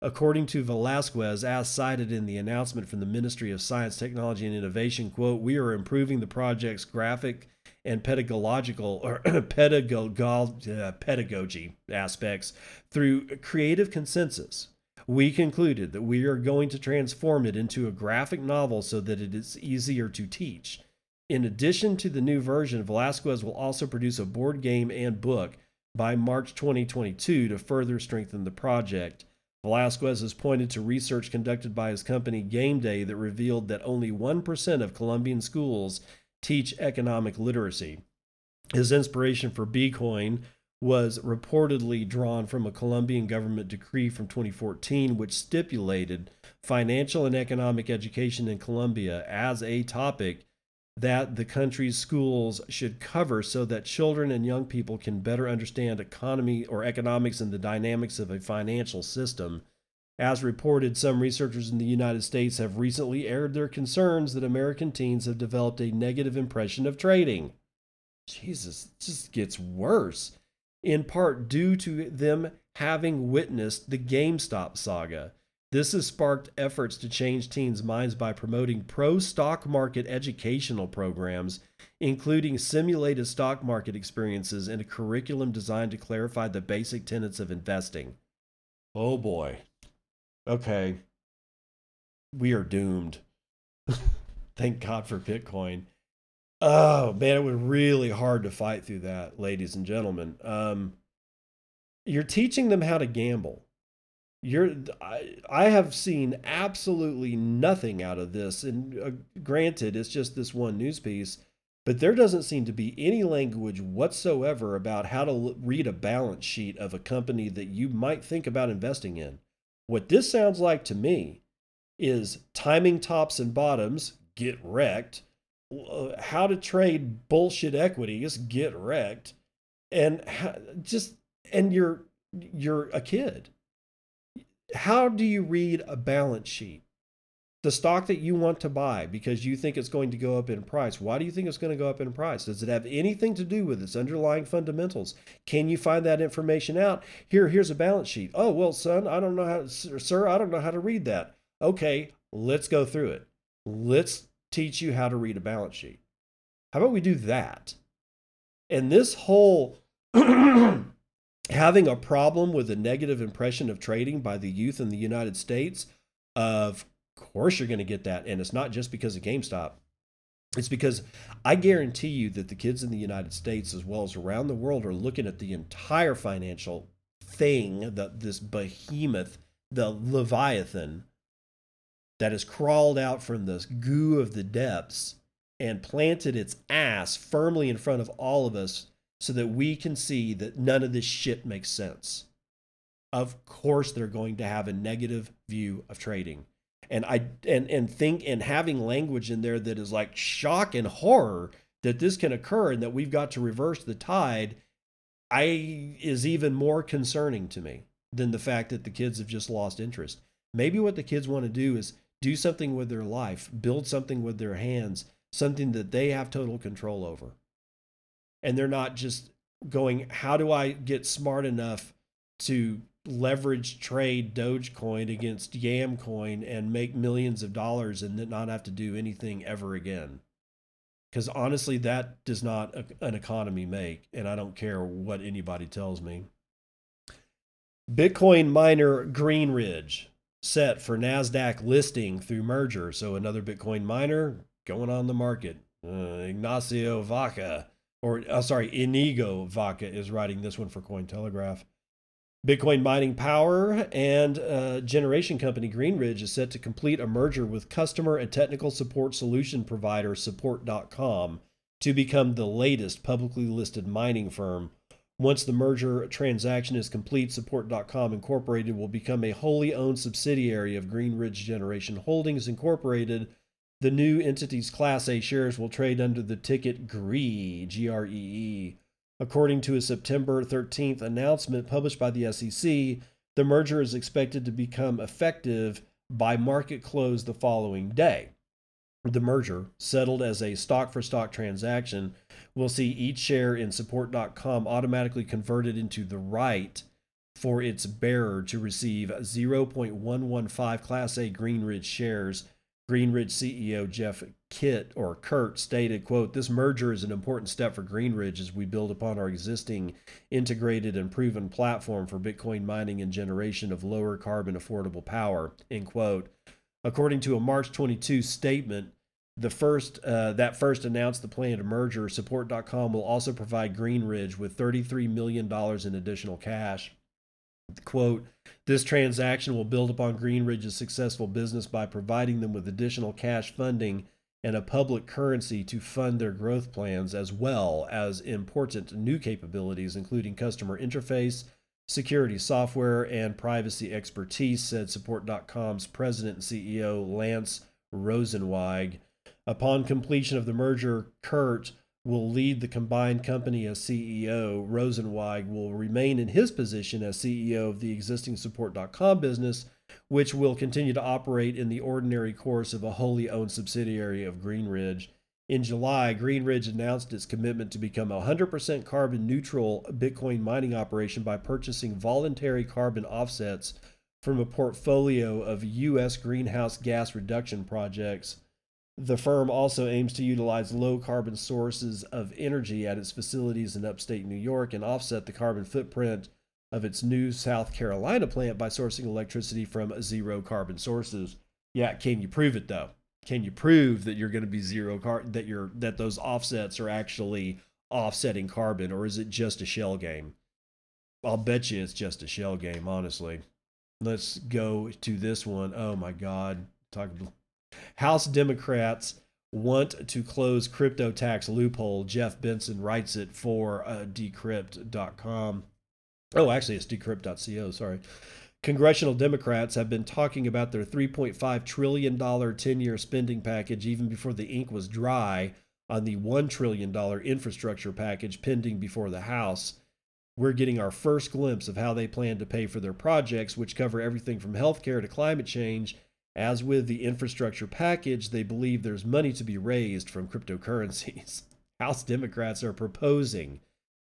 According to Velasquez, as cited in the announcement from the Ministry of Science, Technology, and Innovation, quote, we are improving the project's graphic and pedagogical or pedagogy, uh, pedagogy aspects through creative consensus. We concluded that we are going to transform it into a graphic novel so that it is easier to teach. In addition to the new version, Velasquez will also produce a board game and book by March 2022 to further strengthen the project. Velasquez has pointed to research conducted by his company Game Day that revealed that only 1% of Colombian schools teach economic literacy. His inspiration for Bitcoin was reportedly drawn from a Colombian government decree from 2014, which stipulated financial and economic education in Colombia as a topic that the country's schools should cover so that children and young people can better understand economy or economics and the dynamics of a financial system as reported, some researchers in the United States have recently aired their concerns that American teens have developed a negative impression of trading. Jesus, it just gets worse, in part due to them having witnessed the GameStop saga. This has sparked efforts to change teens' minds by promoting pro stock market educational programs, including simulated stock market experiences and a curriculum designed to clarify the basic tenets of investing. Oh boy okay, we are doomed. Thank God for Bitcoin. Oh man, it was really hard to fight through that, ladies and gentlemen. Um, you're teaching them how to gamble. You're, I, I have seen absolutely nothing out of this, and uh, granted, it's just this one news piece, but there doesn't seem to be any language whatsoever about how to read a balance sheet of a company that you might think about investing in. What this sounds like to me is timing tops and bottoms, get wrecked, uh, how to trade bullshit equities, get wrecked, and just and you're you're a kid. How do you read a balance sheet? the stock that you want to buy because you think it's going to go up in price. Why do you think it's going to go up in price? Does it have anything to do with its underlying fundamentals? Can you find that information out? Here, here's a balance sheet. Oh, well, son, I don't know how, sir, I don't know how to read that. Okay, let's go through it. Let's teach you how to read a balance sheet. How about we do that? And this whole having a problem with a negative impression of trading by the youth in the United States, of course you're going to get that. And it's not just because of GameStop. It's because I guarantee you that the kids in the United States, as well as around the world, are looking at the entire financial thing, the, this behemoth, the Leviathan, that has crawled out from the goo of the depths and planted its ass firmly in front of all of us so that we can see that none of this shit makes sense. Of course, they're going to have a negative view of trading. And I and and think and having language in there that is like shock and horror that this can occur and that we've got to reverse the tide, I is even more concerning to me than the fact that the kids have just lost interest. Maybe what the kids want to do is do something with their life, build something with their hands, something that they have total control over. And they're not just going, how do I get smart enough to leverage trade Dogecoin against Yamcoin and make millions of dollars and not have to do anything ever again? Because honestly, that does not an economy make. And I don't care what anybody tells me. Bitcoin miner Greenidge set for NASDAQ listing through merger. So another Bitcoin miner going on the market. Uh, Ignacio Vaca, or uh, sorry, Inigo Vaca is writing this one for Cointelegraph. Bitcoin mining power and uh, generation company Greenidge is set to complete a merger with customer and technical support solution provider Support.com to become the latest publicly listed mining firm once the merger transaction is complete, Support.com Incorporated will become a wholly owned subsidiary of Greenidge Generation Holdings Incorporated. The new entity's Class A shares will trade under the ticket GREE, G R E E. According to a September 13th announcement published by the SEC, the merger is expected to become effective by market close the following day. The merger, settled as a stock for stock transaction, will see each share in support.com automatically converted into the right for its bearer to receive 0.115 Class A Greenidge shares. Greenidge CEO Jeff Kitt or Kirt stated, quote, This merger is an important step for Greenidge as we build upon our existing integrated and proven platform for Bitcoin mining and generation of lower carbon affordable power, end quote. According to a March 22 statement, the first uh, that first announced the planned merger, support.com will also provide Greenidge with $33 million in additional cash. Quote, this transaction will build upon Greenidge's successful business by providing them with additional cash funding and a public currency to fund their growth plans, as well as important new capabilities, including customer interface, security software, and privacy expertise, said Support.com's president and CEO Lance Rosenzweig. Upon completion of the merger, Kirt will lead the combined company as CEO. Rosenzweig will remain in his position as CEO of the existing Support.com business, which will continue to operate in the ordinary course of a wholly owned subsidiary of Greenidge. In July, Greenidge announced its commitment to become a 100% carbon neutral Bitcoin mining operation by purchasing voluntary carbon offsets from a portfolio of U.S. greenhouse gas reduction projects. The firm also aims to utilize low carbon sources of energy at its facilities in upstate New York and offset the carbon footprint of its new South Carolina plant by sourcing electricity from zero carbon sources. Yeah, can you prove it though? Can you prove that you're going to be zero car that you're that those offsets are actually offsetting carbon or is it just a shell game? I'll bet you it's just a shell game, honestly. Let's go to this one. Oh my god. Talk House Democrats want to close crypto tax loophole. Jeff Benson writes it for uh, decrypt.com. Oh, actually, it's decrypt.co. Sorry. Congressional Democrats have been talking about their $3.5 trillion 10 year spending package even before the ink was dry on the $1 trillion infrastructure package pending before the House. We're getting our first glimpse of how they plan to pay for their projects, which cover everything from healthcare to climate change As with the infrastructure package, they believe there's money to be raised from cryptocurrencies. House Democrats are proposing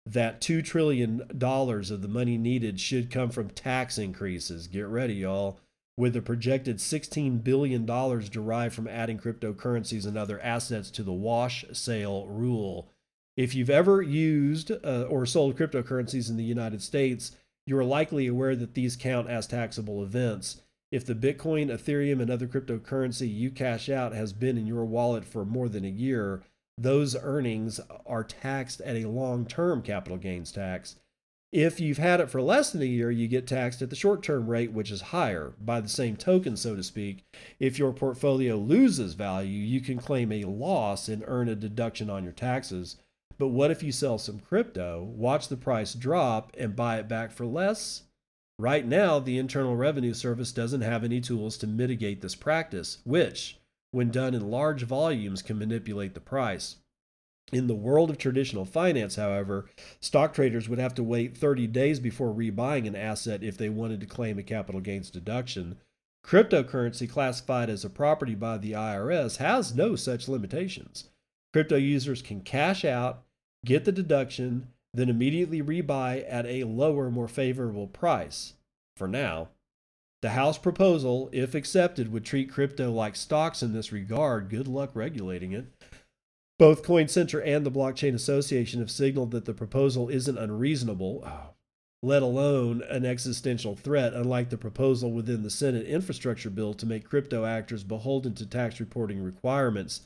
that $2 trillion of the money needed should come from tax increases. Get ready, y'all. With a projected $16 billion derived from adding cryptocurrencies and other assets to the wash sale rule. If you've ever used uh, or sold cryptocurrencies in the United States, you are likely aware that these count as taxable events. If the Bitcoin, Ethereum, and other cryptocurrency you cash out has been in your wallet for more than a year, those earnings are taxed at a long term capital gains tax. If you've had it for less than a year, you get taxed at the short term rate, which is higher. By the same token, so to speak, if your portfolio loses value, you can claim a loss and earn a deduction on your taxes. But what if you sell some crypto, watch the price drop, and buy it back for less? Right now, the Internal Revenue Service doesn't have any tools to mitigate this practice, which, when done in large volumes, can manipulate the price. In the world of traditional finance, however, stock traders would have to wait 30 days before rebuying an asset if they wanted to claim a capital gains deduction. Cryptocurrency classified as a property by the IRS has no such limitations. Crypto users can cash out, get the deduction, then immediately rebuy at a lower, more favorable price. For now, the House proposal, if accepted, would treat crypto like stocks in this regard. Good luck regulating it. Both Coin Center and the Blockchain Association have signaled that the proposal isn't unreasonable, uh, let alone an existential threat, unlike the proposal within the Senate infrastructure bill to make crypto actors beholden to tax reporting requirements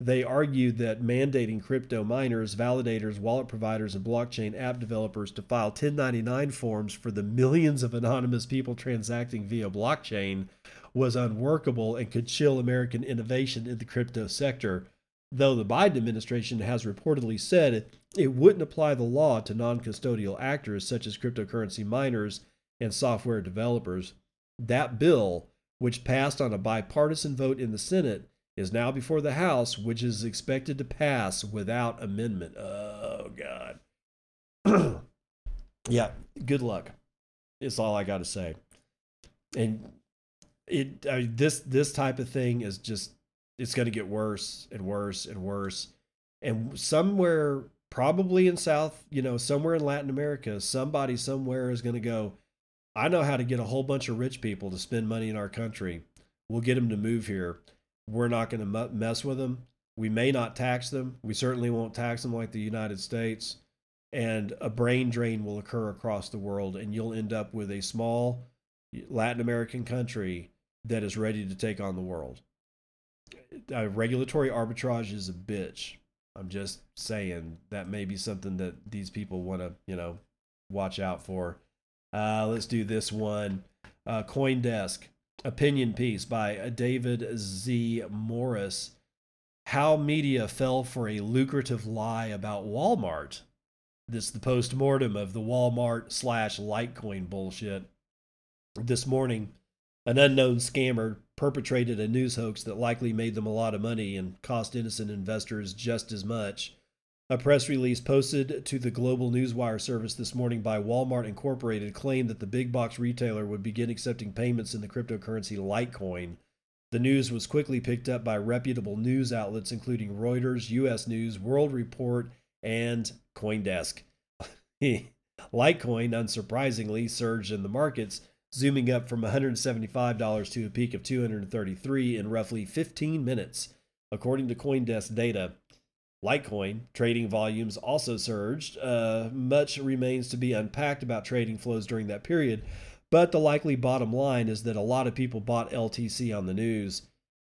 they argued that mandating crypto miners, validators, wallet providers, and blockchain app developers to file 1099 forms for the millions of anonymous people transacting via blockchain was unworkable and could chill American innovation in the crypto sector. Though the Biden administration has reportedly said it wouldn't apply the law to non custodial actors such as cryptocurrency miners and software developers, that bill, which passed on a bipartisan vote in the Senate, is now before the House, which is expected to pass without amendment. Oh, God. yeah, good luck. Is all I got to say. And it I mean, this this type of thing is just it's going to get worse and worse and worse. And somewhere, probably in South, you know, somewhere in Latin America, somebody somewhere is going to go. I know how to get a whole bunch of rich people to spend money in our country. We'll get them to move here we're not going to mess with them. We may not tax them. We certainly won't tax them like the United States. And a brain drain will occur across the world, and you'll end up with a small Latin American country that is ready to take on the world. Uh, regulatory arbitrage is a bitch. I'm just saying that may be something that these people want to, you know, watch out for. Uh, let's do this one. Uh, CoinDesk opinion piece by David Z. Morris How Media Fell for a Lucrative Lie About Walmart. This is the post mortem of the Walmart slash Litecoin bullshit. This morning, an unknown scammer perpetrated a news hoax that likely made them a lot of money and cost innocent investors just as much. A press release posted to the Global Newswire service this morning by Walmart Incorporated claimed that the big box retailer would begin accepting payments in the cryptocurrency Litecoin. The news was quickly picked up by reputable news outlets including Reuters, US News, World Report, and Coindesk. Litecoin, unsurprisingly, surged in the markets, zooming up from $175 to a peak of 233 in roughly 15 minutes, according to Coindesk data. Litecoin trading volumes also surged. Uh, much remains to be unpacked about trading flows during that period, but the likely bottom line is that a lot of people bought LTC on the news.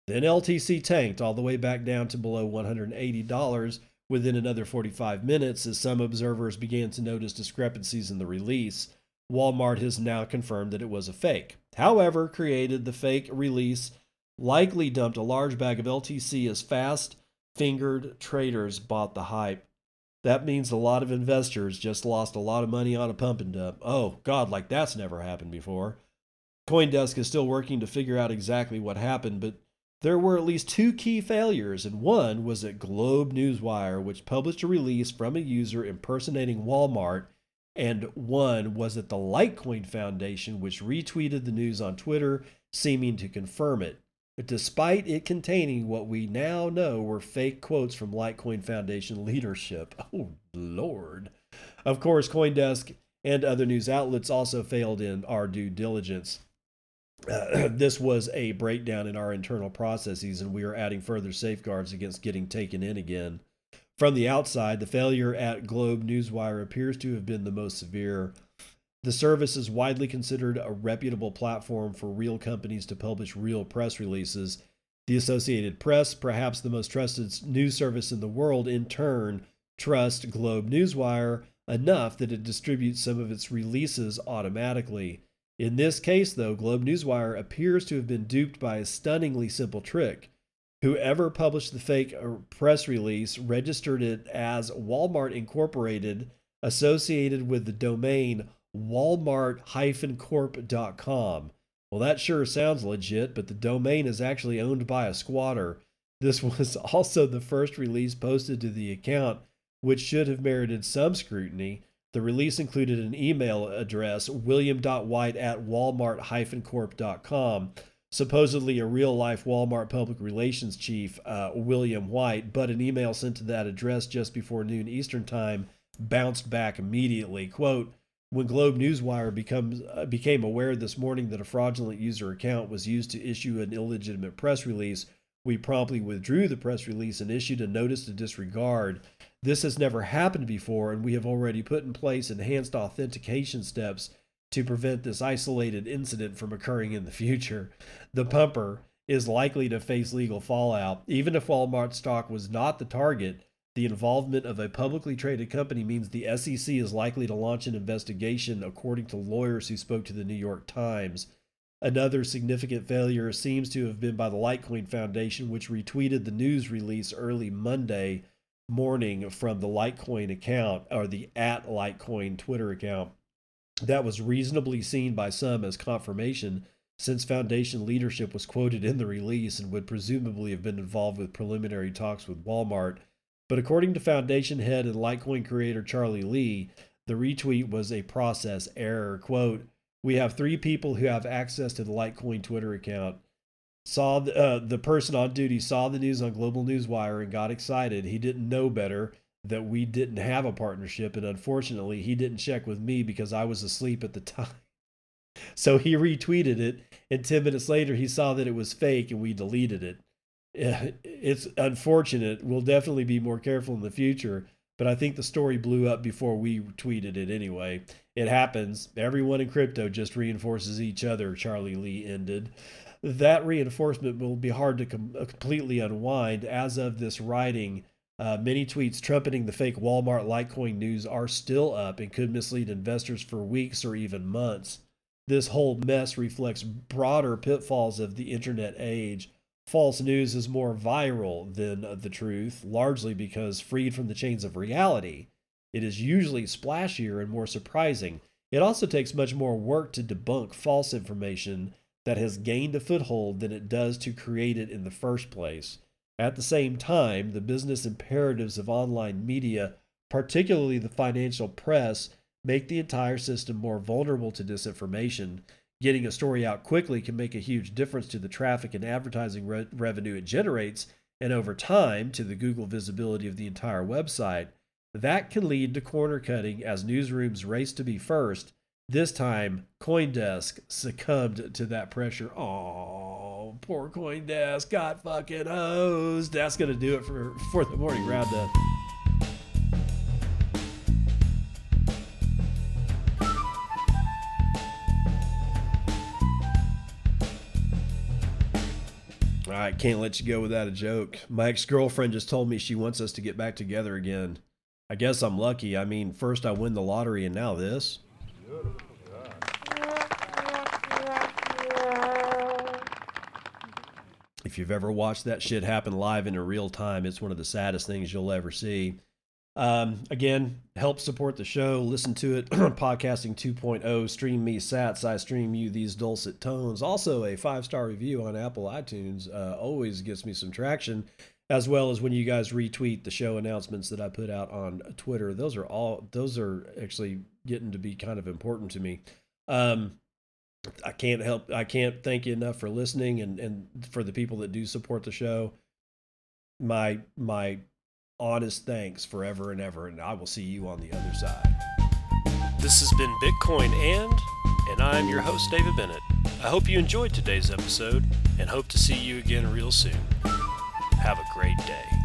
Then LTC tanked all the way back down to below $180 within another 45 minutes as some observers began to notice discrepancies in the release. Walmart has now confirmed that it was a fake. However, created the fake release likely dumped a large bag of LTC as fast fingered traders bought the hype. That means a lot of investors just lost a lot of money on a pump and dump. Oh, God, like that's never happened before. Coindesk is still working to figure out exactly what happened, but there were at least two key failures, and one was at Globe Newswire, which published a release from a user impersonating Walmart, and one was at the Litecoin Foundation, which retweeted the news on Twitter, seeming to confirm it. Despite it containing what we now know were fake quotes from Litecoin Foundation leadership. Oh, Lord. Of course, Coindesk and other news outlets also failed in our due diligence. Uh, this was a breakdown in our internal processes, and we are adding further safeguards against getting taken in again. From the outside, the failure at Globe Newswire appears to have been the most severe. The service is widely considered a reputable platform for real companies to publish real press releases. The Associated Press, perhaps the most trusted news service in the world, in turn, trust Globe Newswire enough that it distributes some of its releases automatically. In this case, though, Globe Newswire appears to have been duped by a stunningly simple trick. Whoever published the fake uh, press release registered it as Walmart Incorporated, associated with the domain walmart-corp.com. Well, that sure sounds legit, but the domain is actually owned by a squatter. This was also the first release posted to the account, which should have merited some scrutiny. The release included an email address, william.white at walmart-corp.com, supposedly a real life Walmart public relations chief, uh, William White, but an email sent to that address just before noon Eastern Time bounced back immediately. Quote, when Globe Newswire becomes, uh, became aware this morning that a fraudulent user account was used to issue an illegitimate press release, we promptly withdrew the press release and issued a notice to disregard. This has never happened before, and we have already put in place enhanced authentication steps to prevent this isolated incident from occurring in the future. The pumper is likely to face legal fallout. Even if Walmart stock was not the target, the involvement of a publicly traded company means the SEC is likely to launch an investigation, according to lawyers who spoke to the New York Times. Another significant failure seems to have been by the Litecoin Foundation, which retweeted the news release early Monday morning from the Litecoin account or the at Litecoin Twitter account that was reasonably seen by some as confirmation since Foundation leadership was quoted in the release and would presumably have been involved with preliminary talks with Walmart. But according to Foundation head and Litecoin creator Charlie Lee, the retweet was a process error. Quote, We have three people who have access to the Litecoin Twitter account. Saw the, uh, the person on duty saw the news on Global Newswire and got excited. He didn't know better that we didn't have a partnership. And unfortunately, he didn't check with me because I was asleep at the time. So he retweeted it. And 10 minutes later, he saw that it was fake and we deleted it. It's unfortunate. We'll definitely be more careful in the future. But I think the story blew up before we tweeted it anyway. It happens. Everyone in crypto just reinforces each other, Charlie Lee ended. That reinforcement will be hard to com- completely unwind. As of this writing, uh, many tweets trumpeting the fake Walmart Litecoin news are still up and could mislead investors for weeks or even months. This whole mess reflects broader pitfalls of the internet age. False news is more viral than the truth, largely because freed from the chains of reality. It is usually splashier and more surprising. It also takes much more work to debunk false information that has gained a foothold than it does to create it in the first place. At the same time, the business imperatives of online media, particularly the financial press, make the entire system more vulnerable to disinformation. Getting a story out quickly can make a huge difference to the traffic and advertising re- revenue it generates, and over time, to the Google visibility of the entire website. That can lead to corner cutting as newsrooms race to be first. This time, Coindesk succumbed to that pressure. Oh poor CoinDesk got fucking hosed. That's gonna do it for for the morning roundup. Right, can't let you go without a joke. My ex girlfriend just told me she wants us to get back together again. I guess I'm lucky. I mean, first I win the lottery and now this. If you've ever watched that shit happen live in real time, it's one of the saddest things you'll ever see. Um, again, help support the show. Listen to it. Podcasting 2.0. Stream me sats. I stream you these dulcet tones. Also, a five star review on Apple iTunes uh, always gets me some traction, as well as when you guys retweet the show announcements that I put out on Twitter. Those are all. Those are actually getting to be kind of important to me. Um, I can't help. I can't thank you enough for listening, and and for the people that do support the show. My my honest thanks forever and ever, and I will see you on the other side. This has been Bitcoin and, and I'm your host David Bennett. I hope you enjoyed today's episode, and hope to see you again real soon. Have a great day.